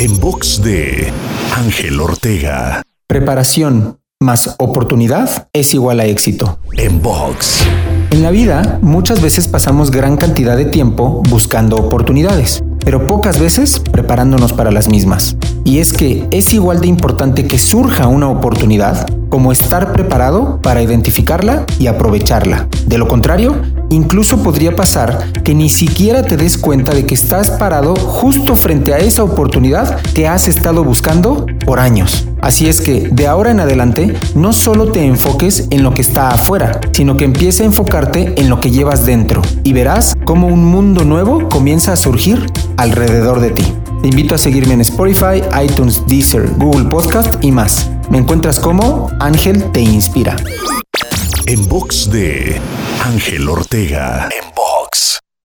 En box de Ángel Ortega. Preparación más oportunidad es igual a éxito. En box. En la vida, muchas veces pasamos gran cantidad de tiempo buscando oportunidades, pero pocas veces preparándonos para las mismas. Y es que es igual de importante que surja una oportunidad como estar preparado para identificarla y aprovecharla. De lo contrario, incluso podría pasar que ni siquiera te des cuenta de que estás parado justo frente a esa oportunidad que has estado buscando por años. Así es que de ahora en adelante no solo te enfoques en lo que está afuera, sino que empiece a enfocarte en lo que llevas dentro y verás cómo un mundo nuevo comienza a surgir alrededor de ti. Te invito a seguirme en Spotify, iTunes, Deezer, Google Podcast y más. Me encuentras como Ángel Te Inspira. De Ángel Ortega.